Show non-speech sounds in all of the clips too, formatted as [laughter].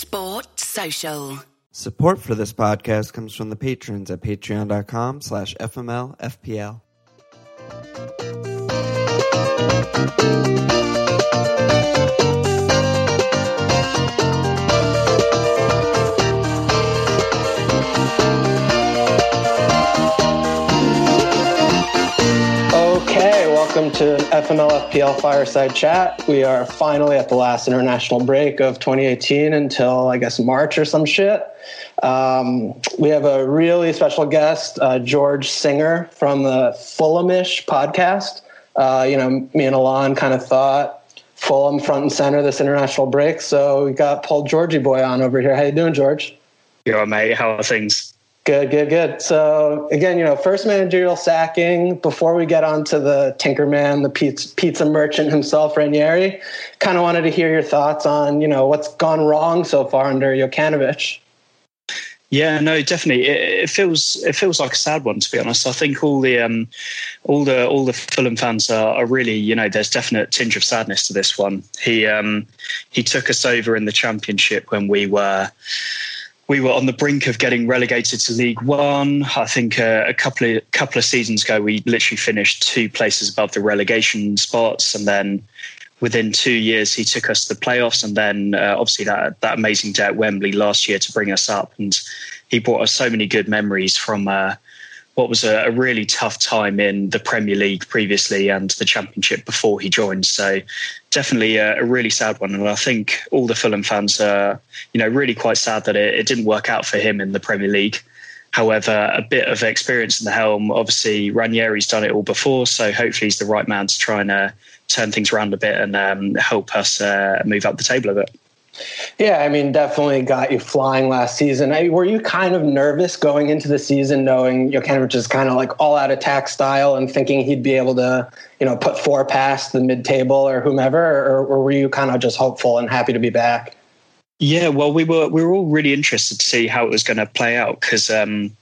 Sport Social. Support for this podcast comes from the patrons at patreon.com slash fmlfpl. Okay, welcome to an FML FPL Fireside Chat. We are finally at the last international break of 2018 until I guess March or some shit. Um, we have a really special guest, uh, George Singer from the Fulhamish podcast. Uh, you know, me and Alon kind of thought Fulham front and center this international break, so we got Paul Georgie boy on over here. How you doing, George? Yeah, mate. How are things? Good, good, good. So again, you know, first managerial sacking. Before we get on to the Tinkerman, the pizza, pizza merchant himself, Ranieri, kind of wanted to hear your thoughts on, you know, what's gone wrong so far under Jokanovic. Yeah, no, definitely. It, it, feels it feels like a sad one to be honest. I think all the um, all the all the Fulham fans are, are, really, you know, there's definite tinge of sadness to this one. He um, he took us over in the championship when we were we were on the brink of getting relegated to League One. I think uh, a couple of couple of seasons ago, we literally finished two places above the relegation spots, and then within two years, he took us to the playoffs, and then uh, obviously that that amazing day at Wembley last year to bring us up, and he brought us so many good memories from. Uh, what was a, a, really tough time in the Premier League previously and the Championship before he joined. So definitely a, a really sad one. And I think all the Fulham fans are, you know, really quite sad that it, it didn't work out for him in the Premier League. However, a bit of experience in the helm. Obviously, Ranieri's done it all before, so hopefully he's the right man to try and uh, turn things around a bit and um, help us uh, move up the table a bit. Yeah, I mean, definitely got you flying last season. I, were you kind of nervous going into the season, knowing Jokanovic is kind of like all out attack style and thinking he'd be able to, you know, put four past the mid table or whomever, or, or were you kind of just hopeful and happy to be back? Yeah, well, we were we were all really interested to see how it was going to play out because um,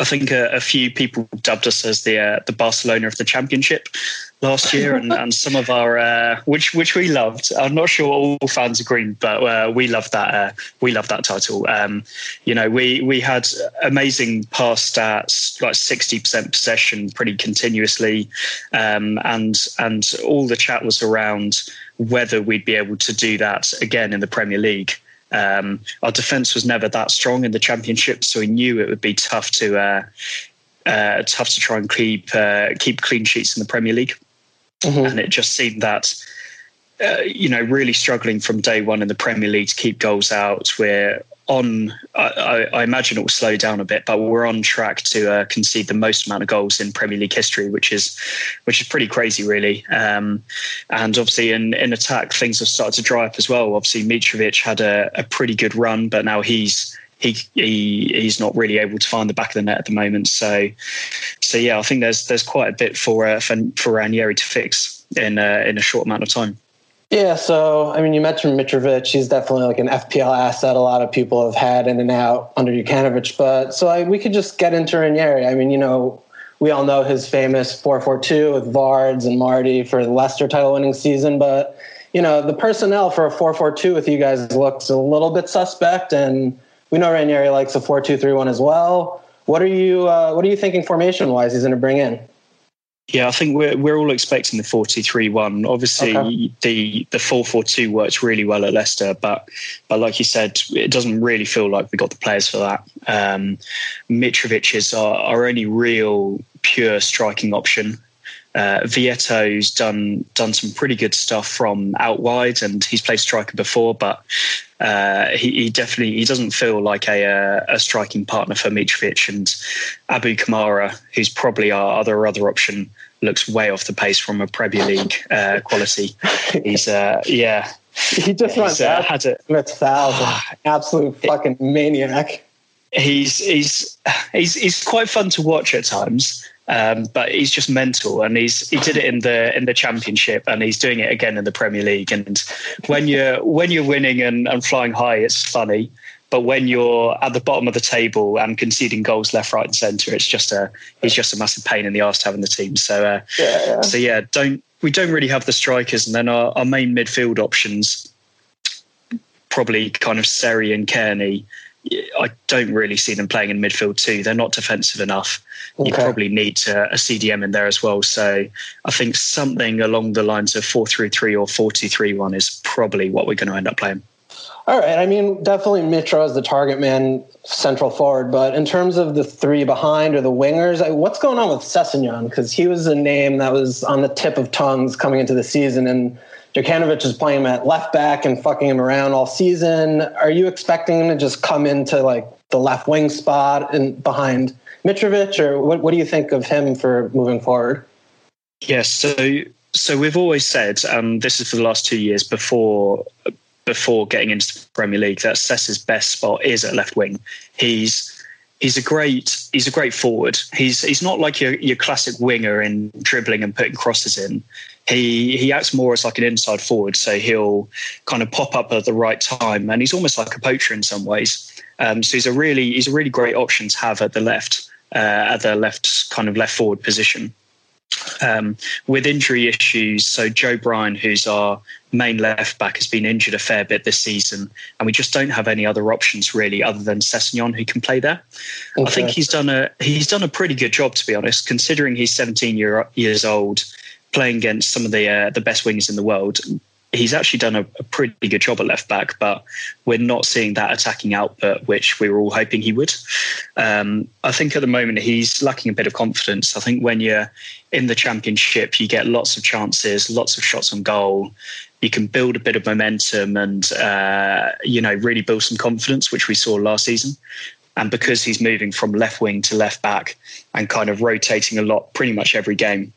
I think a, a, few people dubbed us as the uh, the Barcelona of the Championship last year, and, [laughs] and some of our uh, which which we loved. I'm not sure all fans agree, but uh, we loved that. Uh, we loved that title. Um, you know, we we had amazing pass stats, like 60 percent possession, pretty continuously, um, and and all the chat was around whether we'd be able to do that again in the Premier League. Um, our defence was never that strong in the championship, so we knew it would be tough to uh, uh, tough to try and keep uh, keep clean sheets in the Premier League. Mm-hmm. And it just seemed that uh, you know really struggling from day one in the Premier League to keep goals out. We're on. I, I, imagine it will slow down a bit, but we're on track to uh, concede the most amount of goals in Premier League history, which is which is pretty crazy, really. Um, and obviously, in in attack, things have started to dry up as well. Obviously, Mitrovic had a, a pretty good run, but now he's he, he he's not really able to find the back of the net at the moment. So, so yeah, I think there's there's quite a bit for uh, for, for Ranieri to fix in uh, in a short amount of time. Yeah, so I mean, you mentioned Mitrovic. He's definitely like an FPL asset. A lot of people have had in and out under Jokanovic. But so I, we could just get into Ranieri. I mean, you know, we all know his famous 4-4-2 with Vards and Marty for the Leicester title-winning season. But you know, the personnel for a 4-4-2 with you guys looks a little bit suspect, and we know Ranieri likes a 4-2-3-1 as well. What are you uh, What are you thinking formation-wise? He's going to bring in? Yeah, I think we're we're all expecting the four two three one. Obviously, okay. the the four four two works really well at Leicester, but but like you said, it doesn't really feel like we got the players for that. Um, Mitrovic is our, our only real pure striking option. Uh, Vietto's done done some pretty good stuff from out wide, and he's played striker before, but uh, he, he, definitely he doesn't feel like a, uh, a striking partner for Mitrovic and Abu Kamara, who's probably our other other option, looks way off the pace from a Premier League uh, quality. He's uh, yeah. He just runs uh, out. had [sighs] it. Smith thousand, absolute fucking maniac. He's he's he's he's quite fun to watch at times. Um, but he's just mental, and he's he did it in the in the championship, and he's doing it again in the Premier League. And when you're when you're winning and, and flying high, it's funny. But when you're at the bottom of the table and conceding goals left, right, and centre, it's just a he's just a massive pain in the arse to have in the team. So uh, Yeah, yeah. so yeah, don't we don't really have the strikers, and then our, our main midfield options probably kind of Seri and Cairney. I don't really see them playing in midfield too. They're not defensive enough. You probably need uh, a CDM in there as well. So I think something along the lines of 4 3 3 or 4 2 3 1 is probably what we're going to end up playing. All right. I mean, definitely Mitro as the target man, central forward. But in terms of the three behind or the wingers, what's going on with Sessegnon? Because he was a name that was on the tip of tongues coming into the season, and Jokanovic is playing him at left back and fucking him around all season. Are you expecting him to just come into like the left wing spot and behind Mitrovic, or what, what do you think of him for moving forward? Yes. so so we've always said, um, this is for the last two years before before getting into the Premier League, that Sess's best spot is at left wing. He's he's a great he's a great forward. He's he's not like your your classic winger in dribbling and putting crosses in. He he acts more as like an inside forward, so he'll kind of pop up at the right time, and he's almost like a poacher in some ways. Um, so he's a really he's a really great option to have at the left uh, at the left kind of left forward position um, with injury issues. So Joe Bryan, who's our main left back, has been injured a fair bit this season, and we just don't have any other options really other than Sessegnon who can play there. I think he's done a he's done a pretty good job to be honest, considering he's 17 year, years old, playing against some of the uh, the best wingers in the world. He's actually done a, a pretty good job at left back, but we're not seeing that attacking output which we were all hoping he would. Um, I think at the moment he's lacking a bit of confidence. I think when you're in the championship, you get lots of chances, lots of shots on goal. You can build a bit of momentum and uh, you know really build some confidence, which we saw last season. And because he's moving from left wing to left back and kind of rotating a lot, pretty much every game,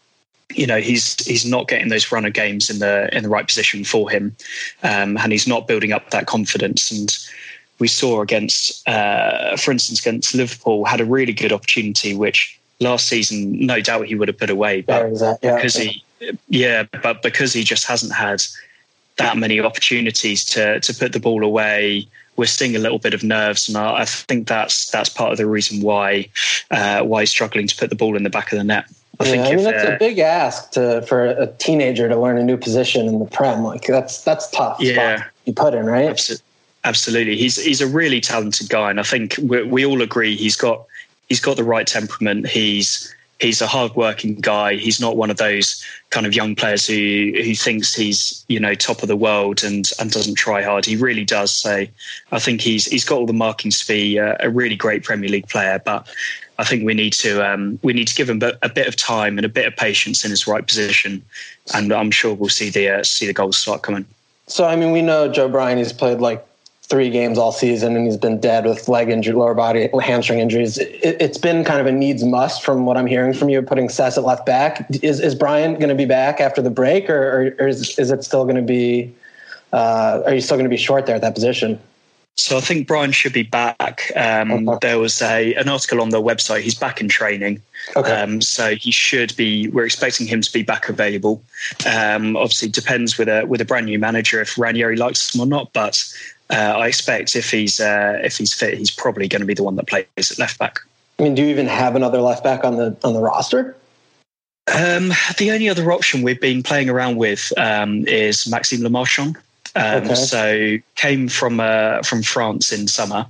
you know he's he's not getting those runner games in the in the right position for him, um, and he's not building up that confidence. And we saw against, uh, for instance, against Liverpool, had a really good opportunity, which last season no doubt he would have put away, but There is that, yeah. because he, yeah, but because he just hasn't had that many opportunities to to put the ball away. We're seeing a little bit of nerves, and I I think that's that's part of the reason why uh, why he's struggling to put the ball in the back of the net. I yeah, think I mean that's uh, a big ask to for a teenager to learn a new position in the Prem. Like that's that's tough. Yeah. you put in right. Abso- Absolutely, he's he's a really talented guy, and I think we, we all agree he's got he's got the right temperament. He's he's a hardworking guy. He's not one of those kind of young players who who thinks he's you know top of the world and and doesn't try hard. He really does. So I think he's he's got all the markings to be a, a really great Premier League player, but. I think we need to um, we need to give him a, bit of time and a bit of patience in his right position, and I'm sure we'll see the uh, see the goals start coming. So I mean, we know Joe Bryan. He's played like three games all season, and he's been dead with leg injury, lower body, hamstring injuries. It, it's been kind of a needs must from what I'm hearing from you. Putting Sess at left back. Is is Bryan going to be back after the break, or, or, or is, is it still going to be? Uh, are you still going to be short there at that position? So I think Bryan should be back. Um, Okay. There was a an article on their website. He's back in training. Okay. Um, so he should be. We're expecting him to be back available. Um, obviously, depends with a with a brand new manager if Ranieri likes him or not. But uh, I expect if he's uh, if he's fit, he's probably going to be the one that plays at left back. I mean, do you even have another left back on the on the roster? Um, the only other option we've been playing around with um, is Maxime Le Marchand. Um, Okay. So came from uh, from France in summer.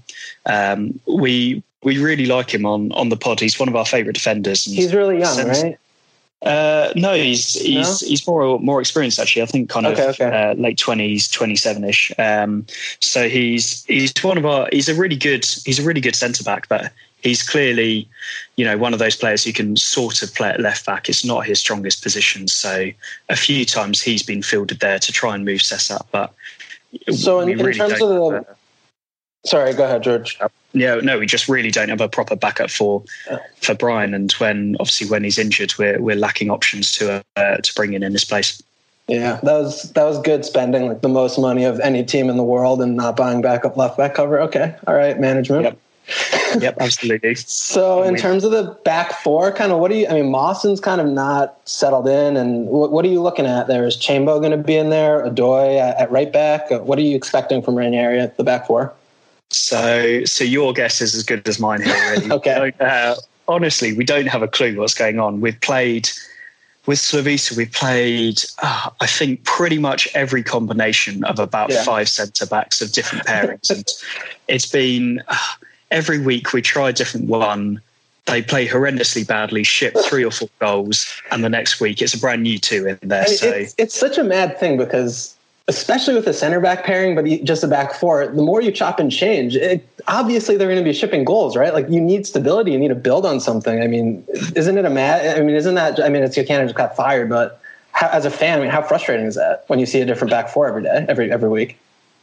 Um, we we really like him on on the pod. He's one of our favourite defenders. And He's really young, since- right? Uh, no, he's he's he's more more experienced actually. I think kind of Okay, okay. Uh, late twenties, twenty seven ish. Um, so he's he's one of our. He's a really good. He's a really good centre back, but he's clearly, you know, one of those players who can sort of play at left back. It's not his strongest position. So a few times he's been fielded there to try and move Sess up, but So in, in really terms of the, sorry, go ahead, George. yeah, no, we just really don't have a proper backup for for Bryan. And when obviously when he's injured, we're we're lacking options to uh, to bring in in his place. Yeah, that was that was good spending like the most money of any team in the world and not buying backup left back cover. Okay, all right, management. Yep. [laughs] yep, absolutely. So, in terms of the back four, kind of what do you? I mean, Mawson's kind of not settled in, and what, what are you looking at there? Is Chambo going to be in there? Odoi at, at right back? What are you expecting from Ranieri at the back four? So, so your guess is as good as mine here. Really. [laughs] okay. Uh, honestly, we don't have a clue what's going on. We've played with Slavisa. We've played, uh, I think, pretty much every combination of about yeah. five centre backs of different pairings, [laughs] and it's been. Uh, every week we try a different one. They play horrendously badly, ship three or four goals, and the next week it's a brand new two in there. So it's, it's such a mad thing because especially with a center back pairing, but just a back four, the more you chop and change, it, obviously they're going to be shipping goals, right? Like you need stability, you need to build on something. I mean, isn't it a mad? I mean, isn't that? I mean, it's your candidate just got fired, but how, as a fan, I mean, how frustrating is that when you see a different back four every day, every every week?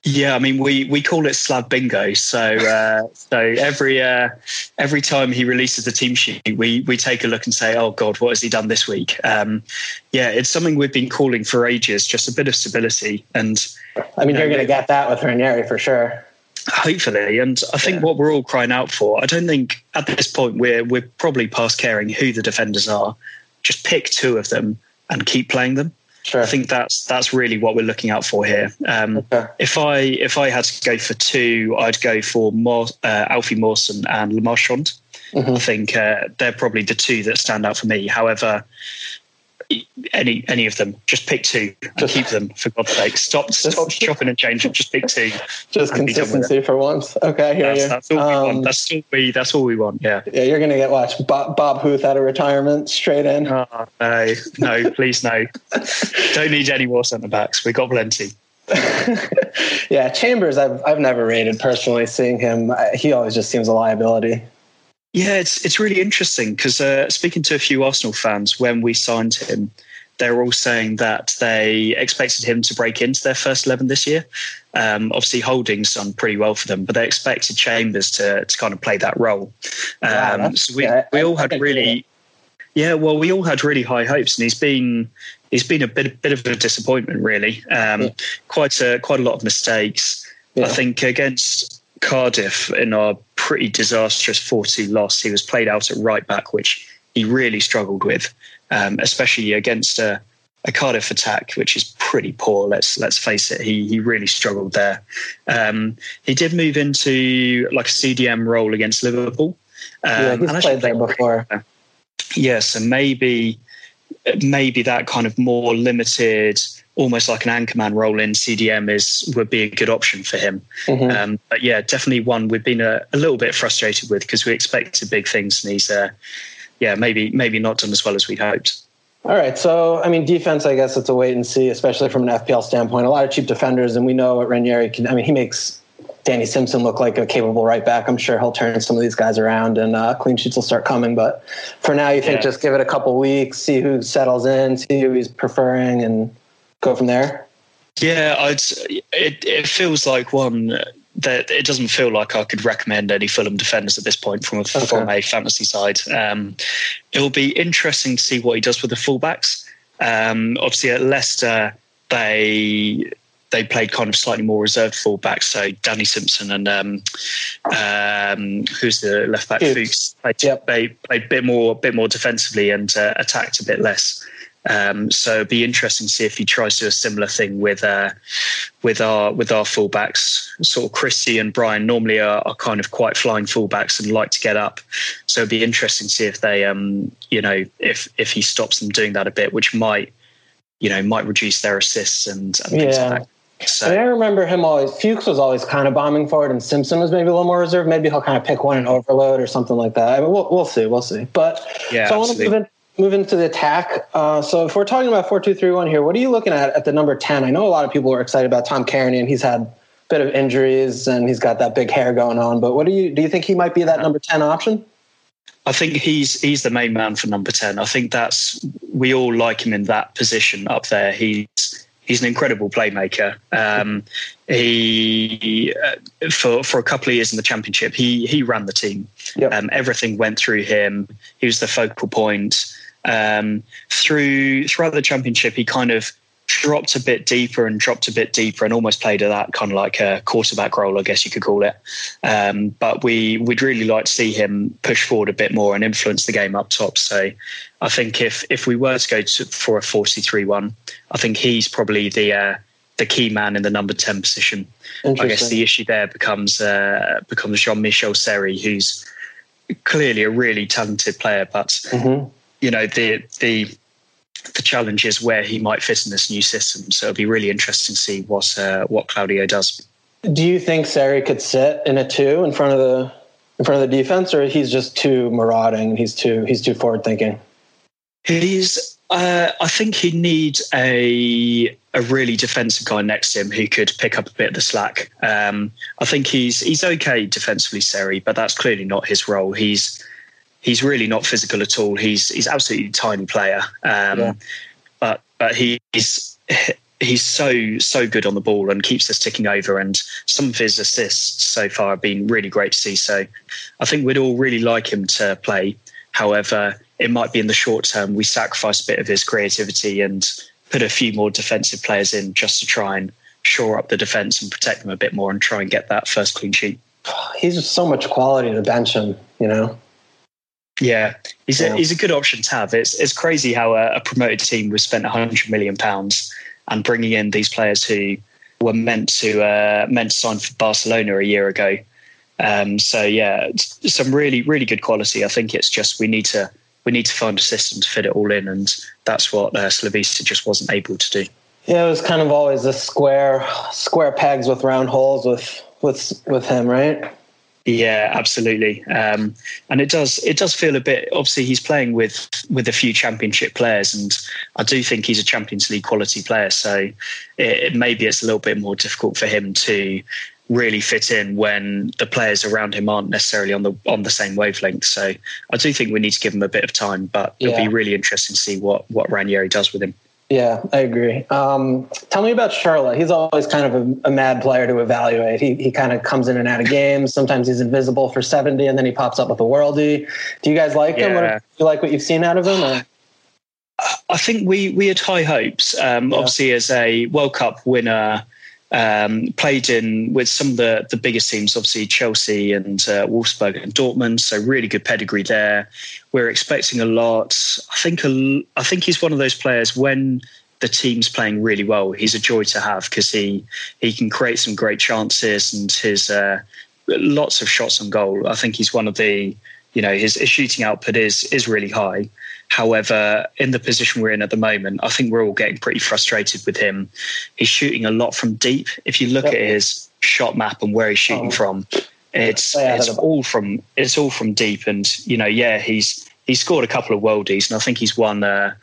Yeah, I mean we we call it slab bingo. So uh, so every uh, every time he releases the team sheet, we we take a look and say, oh God, what has he done this week? Um, yeah, it's something we've been calling for ages, just a bit of stability. And I mean, you are going to get that with Ranieri for sure. Hopefully, and I think yeah. what we're all crying out for. I don't think at this point we're we're probably past caring who the defenders are. Just pick two of them and keep playing them. Sure. I think that's that's really what we're looking out for here. Um, okay. If I if I had to go for two, I'd go for More, uh, Alfie Mawson and Le Marchand. Mm-hmm. I think uh, they're probably the two that stand out for me. However, any any of them. Just pick two and just, keep them for God's sake. Stop stop chopping and changing. Just pick two. Just consistency for once. Okay, here that's, that's all um, we want. Um, that's all we that's all we want. Yeah. Yeah, you're gonna get watched Bob, Bob Huth out of retirement straight in. Oh, no, no, please no. Don't need any more centre backs. We got plenty. [laughs] yeah, Chambers. I've I've never rated personally. Seeing him, he always just seems a liability. Yeah, it's it's really interesting because uh, speaking to a few Arsenal fans when we signed him, they were all saying that they expected him to break into their first eleven this year. Um, obviously, Holding's done pretty well for them, but they expected Chambers to to kind of play that role. Um, wow, so we yeah, we all had really, yeah, well, we all had really high hopes, and he's been he's been a bit bit of a disappointment, really. Um, yeah. Quite a quite a lot of mistakes. Yeah. I think against Cardiff in our pretty disastrous 4 2 loss, he was played out at right back, which he really struggled with, um, especially against a, a, Cardiff attack, which is pretty poor. Let's let's face it. He he really struggled there. Um, he did move into like a CDM role against Liverpool. Um, yeah, he's played there before. Yeah, so maybe maybe that kind of more limited almost like an anchorman role in CDM is would be a good option for him. Mm-hmm. Um, but yeah, definitely one we've been a, a little bit frustrated with because we expected big things and he's uh, yeah maybe maybe not done as well as we'd hoped. All right, so I mean, defense. I guess it's a wait and see, especially from an FPL standpoint. A lot of cheap defenders, and we know what Ranieri can. I mean, he makes Danny Simpson look like a capable right back. I'm sure he'll turn some of these guys around, and uh, clean sheets will start coming. But for now, you think yeah. just give it a couple weeks, see who settles in, see who he's preferring, and go from there? Yeah, I'd, it, it feels like one that it doesn't feel like I could recommend any Fulham defenders at this point from a, okay. from a fantasy side. Um, it'll be interesting to see what he does with the fullbacks. Um, obviously, at Leicester, they they played kind of slightly more reserved fullbacks. So Danny Simpson and um, um, who's the left back? Fuchs They, yep. played, played a bit more, bit more defensively and uh, attacked a bit less. Um, so it'd be interesting to see if he tries to do a similar thing with uh, with our with our fullbacks. Sort of Christie and Bryan normally are, are, kind of quite flying fullbacks and like to get up. So it'd be interesting to see if they, um, you know, if if he stops them doing that a bit, which might, you know, might reduce their assists and, and things yeah. like that. So. I remember him always. Fuchs was always kind of bombing forward, and Simpson was maybe a little more reserved. Maybe he'll kind of pick one and overload or something like that. I mean, we'll, we'll see. We'll see. But yeah, so I want to move, move into the attack. Uh, so if we're talking about four two three one here, what are you looking at at the number ten? I know a lot of people are excited about Tom Cairney, and he's had a bit of injuries and he's got that big hair going on. But what do you do? You think he might be that number ten option? I think he's he's the main man for number ten. I think that's we all like him in that position up there. He's he's an incredible playmaker. Um, he uh, for for a couple of years in the championship, he he ran the team. Yep. Um, everything went through him. He was the focal point. Um, through throughout the championship, he kind of dropped a bit deeper and dropped a bit deeper and almost played at that kind of like a quarterback role, I guess you could call it. Um, but we would really like to see him push forward a bit more and influence the game up top. So I think if if we were to go to, for a 4-3 one, I think he's probably the uh, the key man in the number ten position. I guess the issue there becomes uh, becomes Jean Michel Seri, who's clearly a really talented player, but mm-hmm. You know the the the challenge is where he might fit in this new system. So it'll be really interesting to see what uh, what Claudio does. Do you think Seri could sit in a two in front of the in front of the defense, or he's just too marauding? He's too he's too forward thinking. He's. Uh, I think he needs a a really defensive guy next to him who could pick up a bit of the slack. Um, I think he's he's okay defensively, Seri, but that's clearly not his role. He's he's really not physical at all. He's he's absolutely a tiny player, um, yeah. but but he's he's so so good on the ball and keeps us ticking over. And some of his assists so far have been really great to see. So I think we'd all really like him to play. However, it might be in the short term we sacrifice a bit of his creativity and put a few more defensive players in just to try and shore up the defense and protect them a bit more and try and get that first clean sheet. He's so much quality to bench him, you know. Yeah, he's a, he's a good option to have. It's it's crazy how a, a promoted team was spent 100 million pounds and bringing in these players who were meant to uh, meant to sign for Barcelona a year ago. Um, so yeah, some really really good quality. I think it's just we need to we need to find a system to fit it all in, and that's what uh, Slavisa just wasn't able to do. Yeah, it was kind of always a square square pegs with round holes with with with him, right? Yeah, absolutely. Um, and it does it does feel a bit. Obviously, he's playing with with a few championship players, and I do think he's a Champions League quality player. So it, maybe it's a little bit more difficult for him to really fit in when the players around him aren't necessarily on the on the same wavelength. So I do think we need to give him a bit of time, but it'll yeah. be really interesting to see what what Ranieri does with him. Yeah, I agree. Um, tell me about Schürrle. He's always kind of a, a, mad player to evaluate. He, he kind of comes in and out of games. Sometimes he's invisible for 70 and then he pops up with a worldie. Do you guys like yeah. him? What, do you like what you've seen out of him? Or? I think we, we had high hopes. Um, yeah. Obviously, as a World Cup winner, um, played in with some of the, the biggest teams, obviously Chelsea and uh, Wolfsburg and Dortmund. So really good pedigree there. We're expecting a lot. I think a, I think he's one of those players when the team's playing really well. He's a joy to have because he he can create some great chances and his uh, lots of shots on goal. I think he's one of the you know his, his shooting output is is really high. However, in the position we're in at the moment, I think we're all getting pretty frustrated with him. He's shooting a lot from deep. If you look yep. at his shot map and where he's shooting oh. from, it's it's all from it's all from deep. And you know, yeah, he's he's scored a couple of worldies, and I think he's won uh,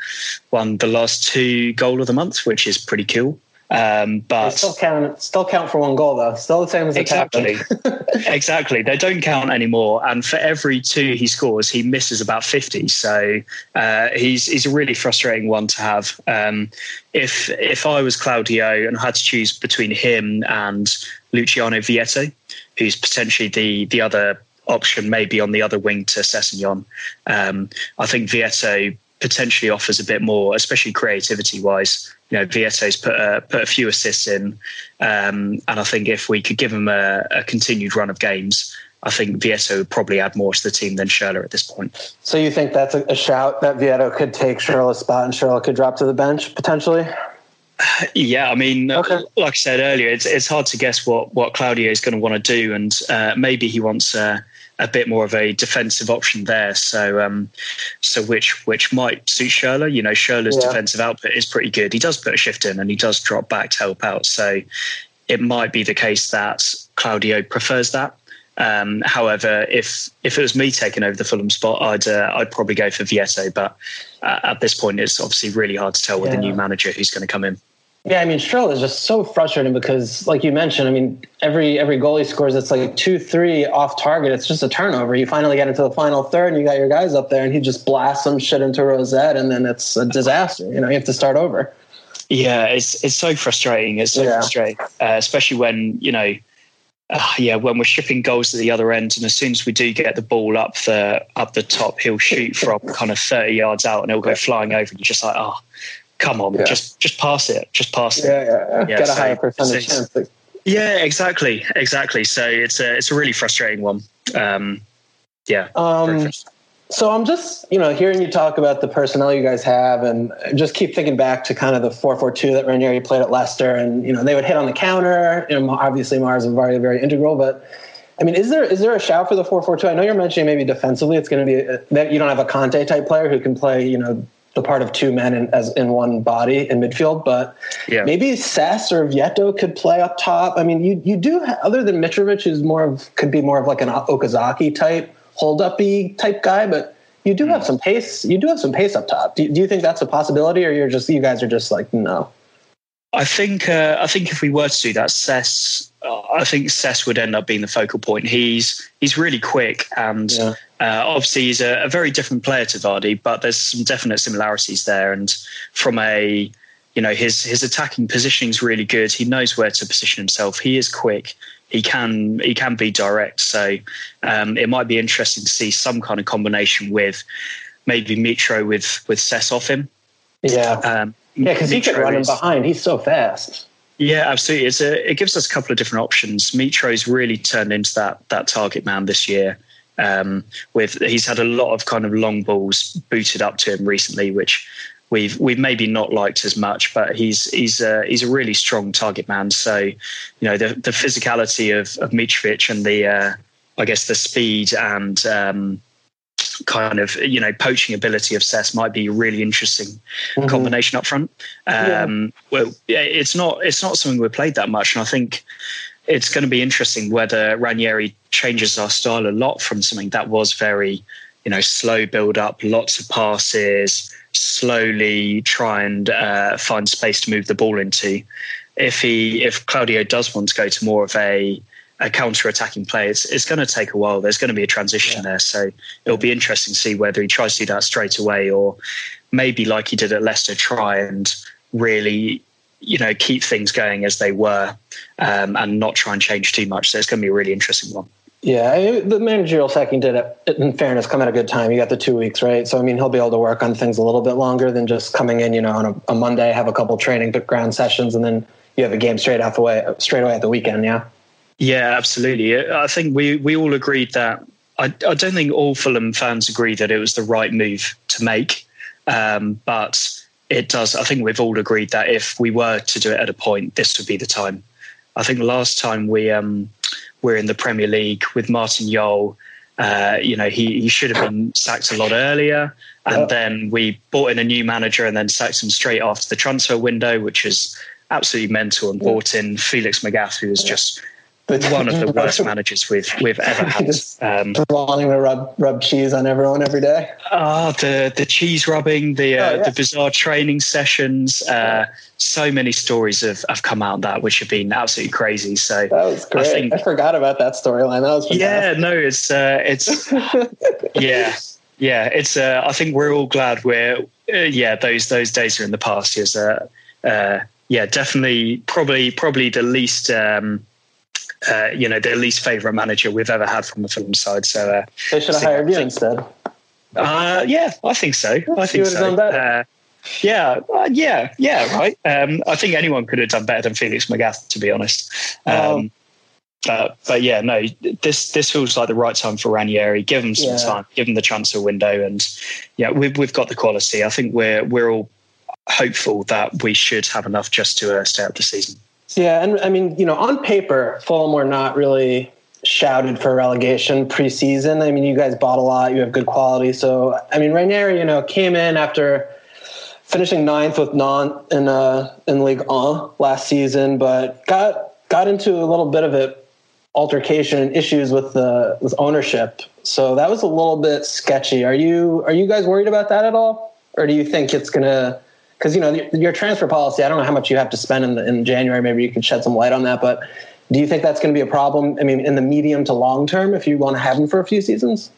won the last two goal of the month, which is pretty cool. Um, but they still count, still count for one goal though. Still the same as exactly, [laughs] exactly. They don't count anymore. And for every two he scores, he misses about fifty. So uh, he's he's a really frustrating one to have. Um, if if I was Claudio and I had to choose between him and Luciano Vietto, who's potentially the the other option, maybe on the other wing to Sessegnon, um, I think Vietto potentially offers a bit more, especially creativity wise. You know, Vietto's put a, put a few assists in, um, and I think if we could give him a, a, continued run of games, I think Vietto would probably add more to the team than Schürrle at this point. So you think that's a, a shout that Vietto could take Schürrle's spot and Schürrle could drop to the bench potentially? [sighs] Yeah, I mean, okay. like I said earlier, it's it's hard to guess what what Claudio is going to want to do, and uh, maybe he wants. Uh, a bit more of a defensive option there. So, um, so which which might suit Schürrle. You know, Schürrle's yeah. defensive output is pretty good. He does put a shift in and he does drop back to help out. So, it might be the case that Claudio prefers that. Um, however, if if it was me taking over the Fulham spot, I'd uh, I'd probably go for Vietto. But uh, at this point, it's obviously really hard to tell with yeah. a new manager who's going to come in. Yeah, I mean, Schürrle is just so frustrating because, like you mentioned, I mean, every every goal he scores, it's like two, three off target. It's just a turnover. You finally get into the final third, and you got your guys up there, and he just blasts some shit into Row Z, and then it's a disaster. You know, you have to start over. Yeah, it's it's so frustrating. It's so Yeah. frustrating, uh, especially when you know, uh, yeah, when we're shipping goals to the other end, and as soon as we do get the ball up the up the top, he'll shoot from kind of thirty yards out, and it'll go flying over, and you're just like, oh, come on, Yeah. just just pass it, just pass it. Yeah, yeah, yeah. Yeah, Get a higher percentage so- chance. Yeah, exactly, exactly. So it's a it's a really frustrating one. Um, yeah, Um, so I'm just, you know, hearing you talk about the personnel you guys have, and just keep thinking back to kind of the four-four-two that Ranieri played at Leicester, and you know they would hit on the counter. You know, obviously Mahrez is very, very integral, but I mean, is there is there a shout for the four-four-two? I know you're mentioning maybe defensively, it's going to be a, that you don't have a Conte type player who can play, you know, the part of two men in, as in one body in midfield, but Yeah. maybe Sess or Vietto could play up top. I mean, you you do ha- other than Mitrovic, who's more of could be more of like an Okazaki type hold uppy type guy, but you do have some pace. You do have some pace up top. Do, do you think that's a possibility, or you're just you guys are just like no? I think uh, I think if we were to do that, Sess, uh, I think Sess would end up being the focal point. He's he's really quick, and Yeah. Uh, obviously he's a, a very different player to Vardy, but there's some definite similarities there. And from a you know his his attacking positioning is really good. He knows where to position himself. He is quick. He can he can be direct. So um, it might be interesting to see some kind of combination with maybe Mitro with with Sess off him. Yeah, Um, yeah, because he can run him behind. He's so fast. yeah, absolutely. It's a, it gives us a couple of different options. Mitro's really turned into that that target man this year. Um, with he's had a lot of kind of long balls booted up to him recently, which we've we've maybe not liked as much. But he's he's a, he's a really strong target man. So you know the the physicality of of Mitrovic and the uh, I guess the speed and um, kind of you know poaching ability of Sess might be a really interesting combination up front. Um, Well, it's not it's not something we've played that much, and I think it's going to be interesting whether Ranieri changes our style a lot from something that was very you know slow build up, lots of passes, slowly try and uh, find space to move the ball into. If he if Claudio does want to go to more of a a counter-attacking play, it's, it's going to take a while. There's going to be a transition there, so it'll be interesting to see whether he tries to do that straight away, or maybe like he did at Leicester, try and really, you know, keep things going as they were, um, and not try and change too much. So it's going to be a really interesting one. Yeah, the managerial sacking did it. In fairness, come at a good time. You got the two weeks, right? So I mean, he'll be able to work on things a little bit longer than just coming in, you know, on a, a Monday, have a couple training ground sessions, and then you have a game straight off away, straight away at the weekend. Yeah. Yeah, absolutely. I think we we all agreed that. I, I don't think all Fulham fans agree that it was the right move to make, um, but it does. I think we've all agreed that if we were to do it at a point, this would be the time. I think last time we um, were in the Premier League with Martin Jol, uh, you know, he, he should have been sacked a lot earlier. And then we bought in a new manager and then sacked him straight after the transfer window, which is absolutely mental, and brought in Felix Magath, who is just one of the [laughs] worst managers we've we've ever had. Just Um, wanting to rub rub cheese on everyone every day. ah, the the cheese rubbing, the uh, Oh, yeah. the bizarre training sessions. Uh, so many stories have, have come out of that which have been absolutely crazy. So That was great. I, think- forgot about that storyline. That was yeah, no, it's uh, it's [laughs] yeah, yeah. It's uh, I think we're all glad we're uh, yeah those those days are in the past. Is uh, uh, yeah, definitely probably probably the least. Um, uh, you know, the least favourite manager we've ever had from the Fulham side. So, uh, They should have hired you instead. Uh, yeah, I think so. I think so. Uh, yeah, uh, yeah, yeah. Right. Um, I think anyone could have done better than Felix Magath, to be honest. Um, Um, but but yeah, no. This this feels like the right time for Ranieri. Give him some Yeah. time. Give him the transfer window, and yeah, we've we've got the quality. I think we're we're all hopeful that we should have enough just to uh, stay out the season. Yeah, and I mean, you know, on paper, Fulham were not really shouted for relegation preseason. I mean, you guys bought a lot, you have good quality. So, I mean, Ranieri, you know, came in after finishing ninth with Nantes in uh, in League One last season, but got got into a little bit of a altercation and issues with the with ownership. So that was a little bit sketchy. Are you are you guys worried about that at all, or do you think it's gonna? Because you know your- your transfer policy, I don't know how much you have to spend in, the, in January. Maybe you could shed some light on that. But do you think that's going to be a problem? I mean, in the medium to long term, if you want to have him for a few seasons?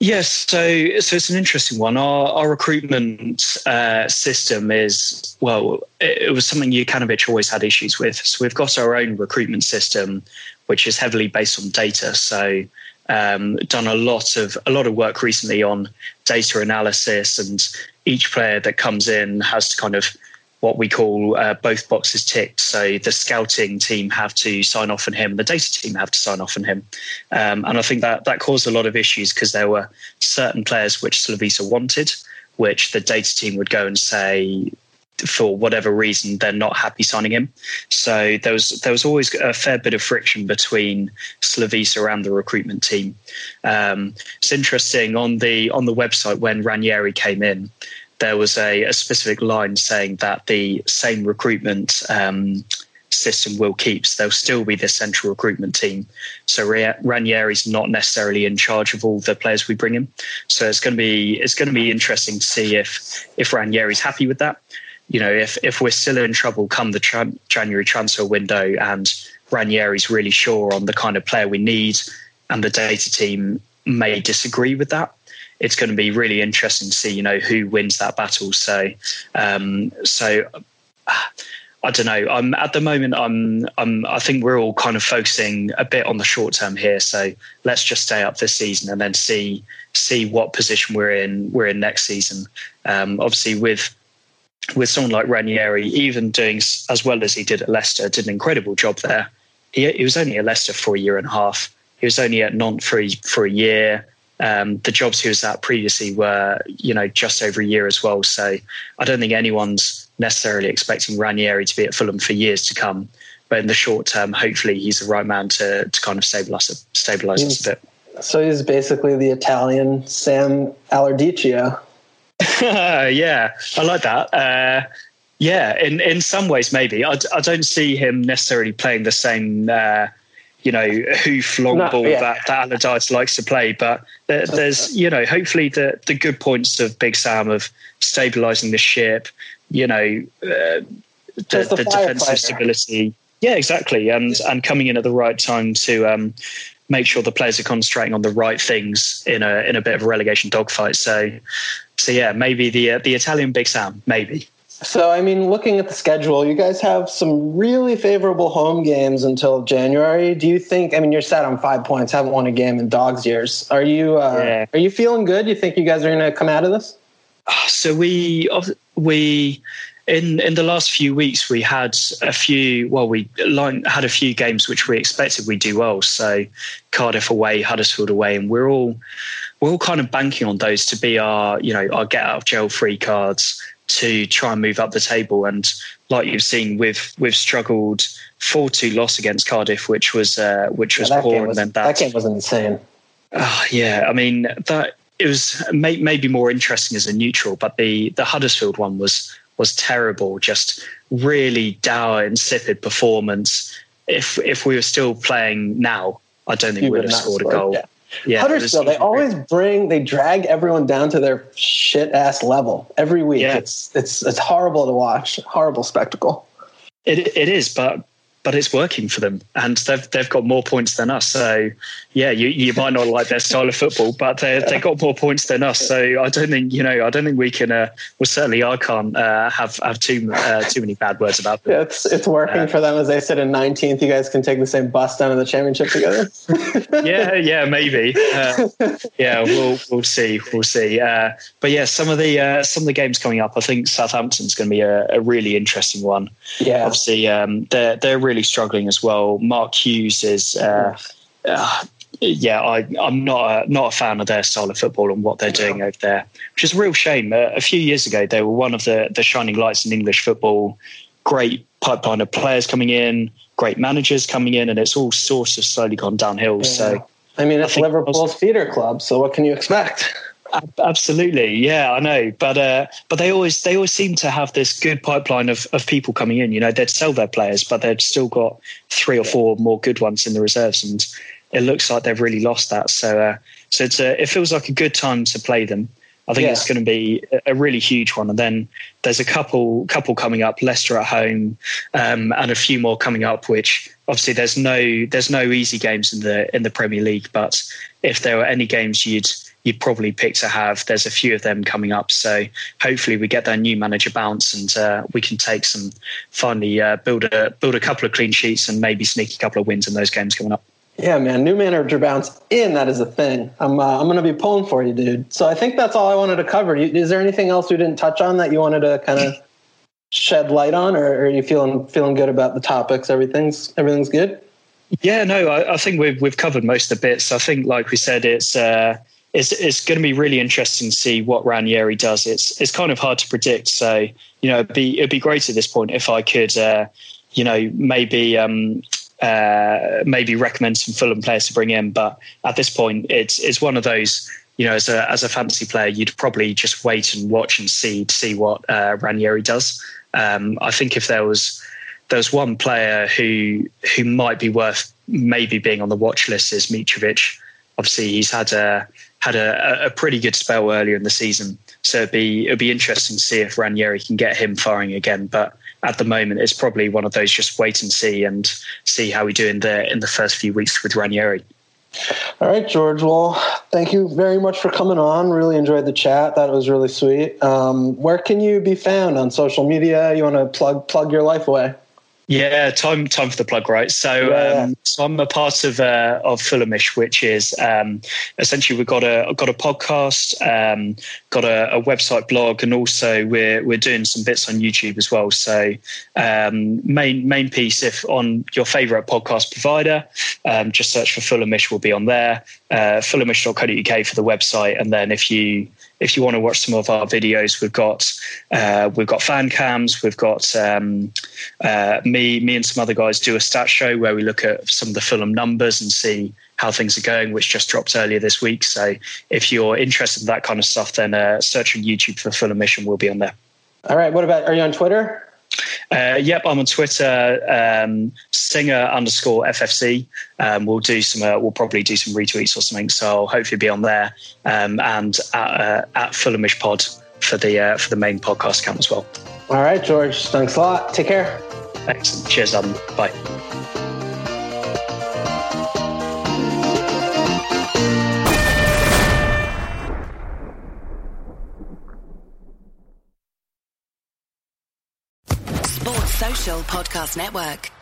Yes, so so it's an interesting one. Our our recruitment uh, system is well, it, it was something Jokanovic always had issues with. So we've got our own recruitment system, which is heavily based on data. So um, done a lot of a lot of work recently on data analysis, and each player that comes in has to kind of what we call uh, both boxes ticked. So the scouting team have to sign off on him, the data team have to sign off on him, um, and I think that that caused a lot of issues because there were certain players which Slavisa wanted, which the data team would go and say for whatever reason they're not happy signing him. So there was there was always a fair bit of friction between Slavisa and the recruitment team. Um, it's interesting on the on the website when Ranieri came in there was a, a specific line saying that the same recruitment um, system will keep. So there'll still be the central recruitment team. So Ranieri's not necessarily in charge of all the players we bring in. So it's going to be it's going to be interesting to see if if Ranieri's happy with that. You know, if if we're still in trouble come the tra- January transfer window and Ranieri's really sure on the kind of player we need, and the data team may disagree with that it's going to be really interesting to see, you know, who wins that battle. So, um, so I don't know. I'm at the moment. I'm. I'm. I think we're all kind of focusing a bit on the short term here. So let's just stay up this season and then see see what position we're in. We're in next season. Um, obviously, with with someone like Ranieri, even doing as well as he did at Leicester, did an incredible job there. He, he was only at Leicester for a year and a half. He was only at Nantes for a, for a year. Um, the jobs he was at previously were, you know, just over a year as well. So I don't think anyone's necessarily expecting Ranieri to be at Fulham for years to come. But in the short term, hopefully he's the right man to, to kind of stabilize, stabilize us a bit. So he's basically the Italian Sam Allardyce. [laughs] yeah, I like that. Uh, yeah, in, in some ways, maybe. I, I don't see him necessarily playing the same uh, you know, hoof long no, ball yeah. that, that Allardyce likes to play. But there, there's, you know, hopefully the, the good points of Big Sam of stabilising the ship, you know, uh, the, the, the defensive stability. Yeah, exactly. And, and coming in at the right time to um, make sure the players are concentrating on the right things in a, in a bit of a relegation dogfight. So, so yeah, maybe the, uh, the Italian Big Sam, maybe. So, I mean, looking at the schedule, you guys have some really favorable home games until January. Do you think? I mean, you're set on five points, haven't won a game in dogs years. Are you? Uh, yeah. Are you feeling good? You think you guys are going to come out of this? Ah, so we we in in the last few weeks we had a few. Well, we had a few games which we expected we would do well. So Cardiff away, Huddersfield away, and we're all we're all kind of banking on those to be our you know our get out of jail free cards to try and move up the table. And like you've seen, we've we've struggled four two loss against Cardiff, which was uh, which was yeah, poor. Was, and then that, that game was insane. Uh, yeah, I mean that it was may, maybe more interesting as a neutral, but the the Huddersfield one was was terrible. Just really dour, insipid performance. If if we were still playing now, I don't think we would have scored a goal. Yeah. Yeah, Huddersfield, they always bring, they drag everyone down to their shit ass level every week. Yeah. It's it's it's horrible to watch, horrible spectacle. It it is, but but it's working for them, and they've they've got more points than us. So yeah, you, you might not like their style of football, but they they got more points than us. So I don't think you know I don't think we can. Uh, well, certainly I can't uh, have have too uh, too many bad words about them. Yeah, it's it's working uh, for them as they said in nineteenth. You guys can take the same bus down to the championship together. [laughs] yeah, yeah, maybe. Uh, yeah, we'll we'll see, we'll see. Uh, but yeah, some of the some of the games coming up, I think Southampton's going to be a, a, really interesting one. Yeah, obviously um, they're they're really struggling as well. Mark Hughes is. Uh, uh, yeah, I, am not a, not a fan of their style of football and what they're doing over there, which is a real shame. Uh, a few years ago, they were one of the, the shining lights in English football. Great pipeline of players coming in, great managers coming in, and it's all sort of slowly gone downhill. Yeah. So, I mean, it's I Liverpool's theater club. So, what can you expect? Absolutely, yeah, I know, but uh, but they always they always seem to have this good pipeline of, of people coming in. You know, they'd sell their players, but they've still got three or four more good ones in the reserves, and it looks like they've really lost that. So uh, so it's a, it feels like a good time to play them. I think yeah. it's going to be a really huge one, and then there's a couple couple coming up, Leicester at home, um, and a few more coming up. Which obviously there's no there's no easy games in the in the Premier League, but if there were any games you'd you'd probably pick to have. There's a few of them coming up, so hopefully we get that new manager bounce and uh, we can take some finally uh, build a build a couple of clean sheets and maybe sneak a couple of wins in those games coming up. Yeah, man, new manager bounce in that is a thing. I'm uh, I'm to be pulling for you, dude. So I think that's all I wanted to cover. Is there anything else we didn't touch on that you wanted to kind of shed light on, or are you feeling feeling good about the topics? Everything's everything's good. Yeah, no, I, I, think we've we've covered most of the bits. I think, like we said, it's uh, it's it's going to be really interesting to see what Ranieri does. It's it's kind of hard to predict. So you know, it'd be it'd be great at this point if I could, uh, you know, maybe um, uh, maybe recommend some Fulham players to bring in. But at this point, it's it's one of those. You know, as a as a fantasy player, you'd probably just wait and watch and see see what uh, Ranieri does. Um, I think if there was there's one player who who might be worth maybe being on the watch list is Mitrovic. Obviously, he's had a had a, a pretty good spell earlier in the season, so it'd be it'd be interesting to see if Ranieri can get him firing again. But at the moment, it's probably one of those just wait and see and see how we do in the in the first few weeks with Ranieri. All right, George. Well, thank you very much for coming on. Really enjoyed the chat. That was really sweet. Um, where can you be found on social media? You want to plug plug your life away? Yeah, time time for the plug, right? So, yeah. um, so I'm a part of uh, of Fulhamish, which is um, essentially we've got a got a podcast, um, got a, a, website blog, and also we're we're doing some bits on YouTube as well. So, um, main main piece if on your favourite podcast provider, um, just search for Fulhamish, will be on there. Uh, Fulhamish.co.uk for the website, and then if you if you want to watch some of our videos, we've got uh, we've got fan cams, we've got um, uh, me me and some other guys do a stat show where we look at some of the Fulham numbers and see how things are going, which just dropped earlier this week. So if you're interested in that kind of stuff, then uh, search on YouTube for Fulhamish. We'll be on there. All right. What about? Are you on Twitter? Uh, yep, I'm on Twitter, um, singer underscore FFC. Um, we'll do some, uh, we'll probably do some retweets or something. So I'll hopefully be on there um, and at, uh, at Fulhamish Pod for the uh, for the main podcast account as well. All right, George. Thanks a lot. Take care. Excellent. Cheers, Adam. Bye. Podcast Network.